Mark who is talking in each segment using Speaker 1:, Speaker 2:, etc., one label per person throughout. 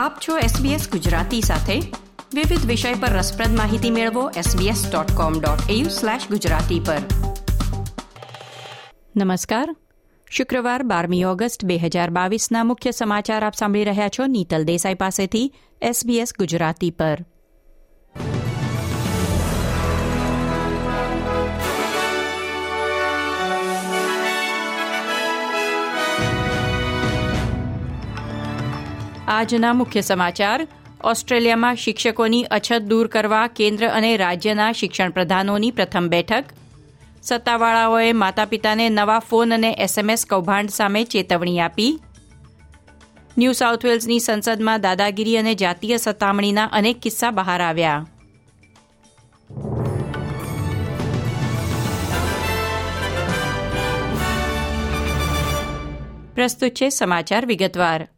Speaker 1: આપ છો SBS ગુજરાતી સાથે. વિવિધ વિષય પર રસપ્રદ માહિતી મેળવો sbs.com.au ગુજરાતી પર. નમસ્કાર. શુક્રવાર બારમી ઓગસ્ટ બે હજાર બાવીસના મુખ્ય સમાચાર આપ સાંભળી રહ્યા છો નીતલ દેસાઈ પાસેથી SBS ગુજરાતી પર. આજના મુખ્ય સમાચાર. ઓસ્ટ્રેલિયામાં શિક્ષકોની અછત દૂર કરવા કેન્દ્ર અને રાજ્યના શિક્ષણ પ્રધાનોની પ્રથમ બેઠક. સત્તાવાળાઓએ માતા પિતાને નવા ફોન અને એસએમએસ કૌભાંડ સામે ચેતવણી આપી. ન્યૂ સાઉથ વેલ્સની સંસદમાં દાદાગીરી અને જાતીય સતામણીના અનેક કિસ્સા બહાર આવ્યા. પ્રસ્તુત છે સમાચાર વિગતવાર.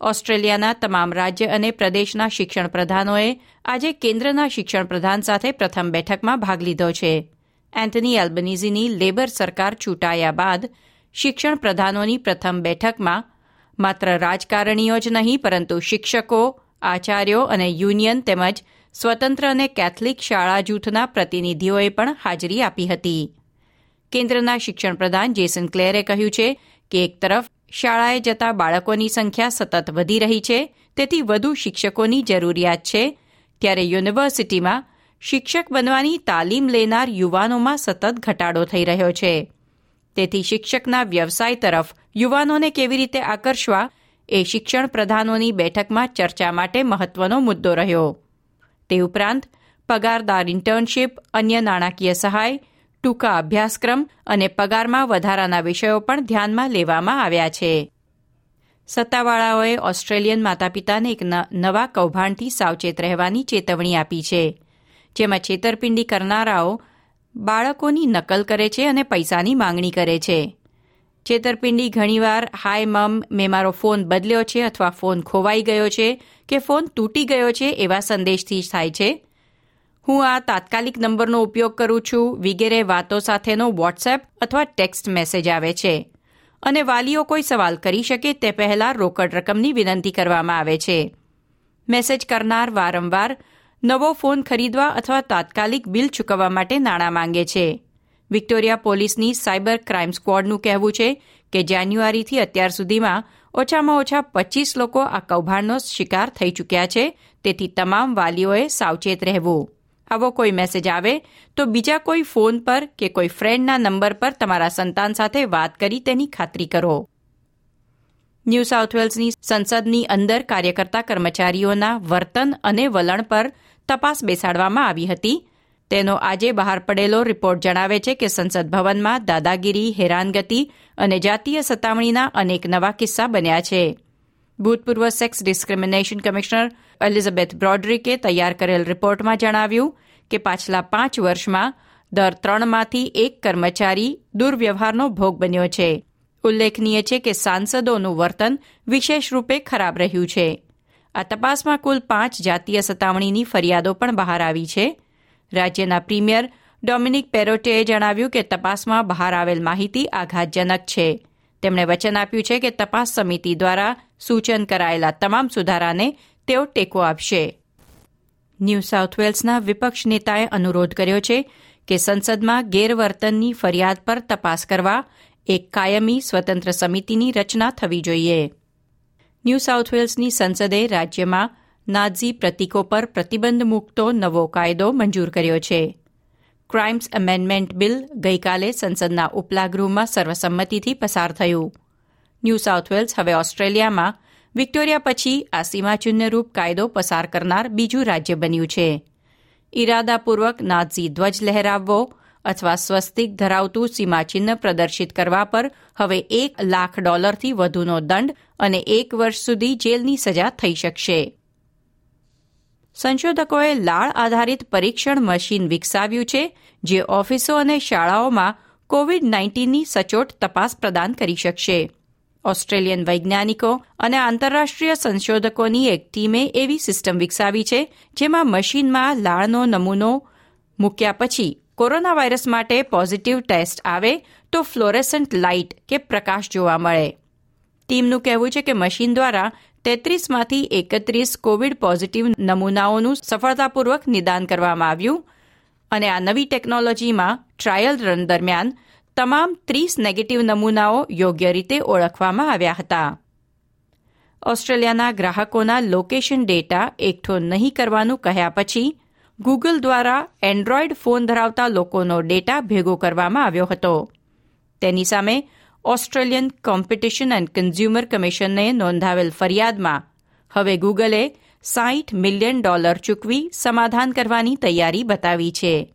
Speaker 1: ઓસ્ટ્રેલિયાના તમામ રાજ્ય અને પ્રદેશના શિક્ષણ પ્રધાનોએ આજે કેન્દ્રના શિક્ષણ પ્રધાન સાથે પ્રથમ બેઠકમાં ભાગ લીધો છે. એન્થની એલ્બનીઝીની લેબર સરકાર ચૂંટાયા બાદ શિક્ષણ પ્રધાનોની પ્રથમ બેઠકમાં માત્ર રાજકારણીઓ જ નહીં, પરંતુ શિક્ષકો, આચાર્યો અને યુનિયન તેમજ સ્વતંત્ર અને કેથલિક શાળા જૂથના પ્રતિનિધિઓએ પણ હાજરી આપી હતી. કેન્દ્રના શિક્ષણ પ્રધાન જેસન ક્લેરે કહ્યું છે કે એક તરફ શાળાએ જતા બાળકોની સંખ્યા સતત વધી રહી છે, તેથી વધુ શિક્ષકોની જરૂરિયાત છે. ત્યારે યુનિવર્સિટીમાં શિક્ષક બનવાની તાલીમ લેનાર યુવાનોમાં સતત ઘટાડો થઈ રહ્યો છે. તેથી શિક્ષકના વ્યવસાય તરફ યુવાનોને કેવી રીતે આકર્ષવા એ શિક્ષણ પ્રધાનોની બેઠકમાં ચર્ચા માટે મહત્વનો મુદ્દો રહ્યો. તે ઉપરાંત પગારદાર ઇન્ટર્નશીપ, અન્ય નાણાકીય સહાય ટૂંકા અભ્યાસક્રમ અને પગારમાં વધારાના વિષયો પણ ધ્યાનમાં લેવામાં આવ્યા છે. સત્તાવાળાઓએ ઓસ્ટ્રેલિયન માતાપિતાને એક નવા કૌભાંડથી સાવચેત રહેવાની ચેતવણી આપી છે, જેમાં છેતરપિંડી કરનારાઓ બાળકોની નકલ કરે છે અને પૈસાની માંગણી કરે છે. છેતરપિંડી ઘણીવાર હાય મમ, મેં મારો ફોન બદલ્યો છે અથવા ફોન ખોવાઈ ગયો છે કે ફોન તૂટી ગયો છે એવા સંદેશથી થાય છે હું આ તાત્કાલિક નંબરનો ઉપયોગ કરું છું, વિગેરે વાતો સાથેનો વોટ્સએપ અથવા ટેક્સ્ટ મેસેજ આવે છે. અને વાલીઓ કોઈ સવાલ કરી શકે તે પહેલા રોકડ રકમની વિનંતી કરવામાં આવે છે. મેસેજ કરનાર વારંવાર નવો ફોન ખરીદવા અથવા તાત્કાલિક બિલ ચૂકવવા માટે નાણાં માંગે છે. વિક્ટોરિયા પોલીસની સાયબર ક્રાઇમ સ્ક્વોડનું કહેવું છે કે જાન્યુઆરીથી અત્યાર સુધીમાં ઓછામાં ઓછા પચીસ લોકો આ કૌભાંડનો શિકાર થઈ ચૂક્યા છે, તેથી તમામ વાલીઓએ સાવચેત રહેવું. આવો કોઈ મેસેજ આવે, તો બીજા કોઈ ફોન પર કે કોઈ ફ્રેન્ડના નંબર પર તમારા સંતાન સાથે વાત કરી તેની ખાતરી કરો. ન્યૂ સાઉથ વેલ્સની સંસદની અંદર કાર્યકર્તા કર્મચારીઓના વર્તન અને વલણ પર તપાસ બેસાડવામાં આવી હતી. તેનો આજે બહાર પડેલો રિપોર્ટ જણાવે છે કે સંસદ ભવનમાં દાદાગીરી, હેરાનગતિ અને જાતીય સતામણીના અનેક નવા કિસ્સા બન્યા છે. ભૂતપૂર્વ સેક્સ ડિસ્ક્રિમિનેશન કમિશનર એલિઝાબેથ બ્રોડરિકે તૈયાર કરેલ રિપોર્ટમાં જણાવ્યું કે પાછલા પાંચ વર્ષમાં દર ત્રણમાંથી એક કર્મચારી દુર્વ્યવહારનો ભોગ બન્યો છે. ઉલ્લેખનીય છે કે સાંસદોનું વર્તન વિશેષ રૂપે ખરાબ રહ્યું છે. આ તપાસમાં કુલ પાંચ જાતીય સતામણીની ફરિયાદો પણ બહાર આવી છે. રાજ્યના પ્રીમિયર ડોમિનિક પેરોટેએ જણાવ્યું કે તપાસમાં બહાર આવેલ માહિતી આઘાતજનક છે. તેમણે વચન આપ્યું છે કે તપાસ સમિતિ દ્વારા સૂચન કરાયેલા તમામ સુધારાને તેઓ ટેકો આપશે. ન્યૂ સાઉથ વેલ્સના વિપક્ષ નેતાએ અનુરોધ કર્યો છે કે સંસદમાં ગેરવર્તનની ફરિયાદ પર તપાસ કરવા એક કાયમી સ્વતંત્ર સમિતિની રચના થવી જોઈએ. ન્યૂ સાઉથ વેલ્સની સંસદે રાજ્યમાં નાઝી પ્રતીકો પર પ્રતિબંધ મૂકતો નવો કાયદો મંજૂર કર્યો છે. ક્રાઇમ્સ એમેન્ડમેન્ટ બિલ ગઈકાલે સંસદના ઉપલા ગૃહમાં સર્વસંમતિથી પસાર થયું. ન્યૂ સાઉથ વેલ્સ હવે ઓસ્ટ્રેલિયામાં વિક્ટોરિયા પછી આ સીમાચિહ્નરૂપ કાયદો પસાર કરનાર બીજું રાજ્ય બન્યું છે. ઇરાદાપૂર્વક નાઝી ધ્વજ લહેરાવવો અથવા સ્વસ્તિક ધરાવતું સીમાચિહ્ન પ્રદર્શિત કરવા પર હવે એક લાખ ડોલરથી વધુનો દંડ અને એક વર્ષ સુધી જેલની સજા થઈ શકશે. સંશોધકોએ લાળ આધારિત પરીક્ષણ મશીન વિકસાવ્યું છે, જે ઓફિસો અને શાળાઓમાં કોવિડ નાઇન્ટીનની સચોટ તપાસ પ્રદાન કરી શકશે. ઓસ્ટ્રેલિયન વૈજ્ઞાનિકો અને આંતરરાષ્ટ્રીય સંશોધકોની એક ટીમે એવી સિસ્ટમ વિકસાવી છે, જેમાં મશીનમાં લાળનો નમૂનો મૂક્યા પછી કોરોના વાયરસ માટે પોઝિટિવ ટેસ્ટ આવે તો ફ્લોરેસન્ટ લાઇટ કે પ્રકાશ જોવા મળે. ટીમનું કહેવું છે કે મશીન દ્વારા તેત્રીસમાંથી એકત્રીસ કોવિડ પોઝિટિવ નમૂનાઓનું સફળતાપૂર્વક નિદાન કરવામાં આવ્યું અને આ નવી ટેકનોલોજીમાં ટ્રાયલ રન દરમિયાન તમામ ત્રીસ નેગેટિવ નમૂનાઓ યોગ્ય રીતે ઓળખવામાં આવ્યા હતા. ઓસ્ટ્રેલિયાના ગ્રાહકોના લોકેશન ડેટા એકઠો નહીં કરવાનું કહ્યા પછી ગૂગલ દ્વારા એન્ડ્રોઇડ ફોન ધરાવતા લોકોનો ડેટા ભેગો કરવામાં આવ્યો હતો. તેની સામે ઓસ્ટ્રેલિયન કોમ્પિટિશન એન્ડ કન્ઝ્યુમર કમિશનને નોંધાવેલ ફરિયાદમાં, હવે ગૂગલે સાઠ મિલિયન ડોલર ચૂકવી સમાધાન કરવાની તૈયારી બતાવી છે.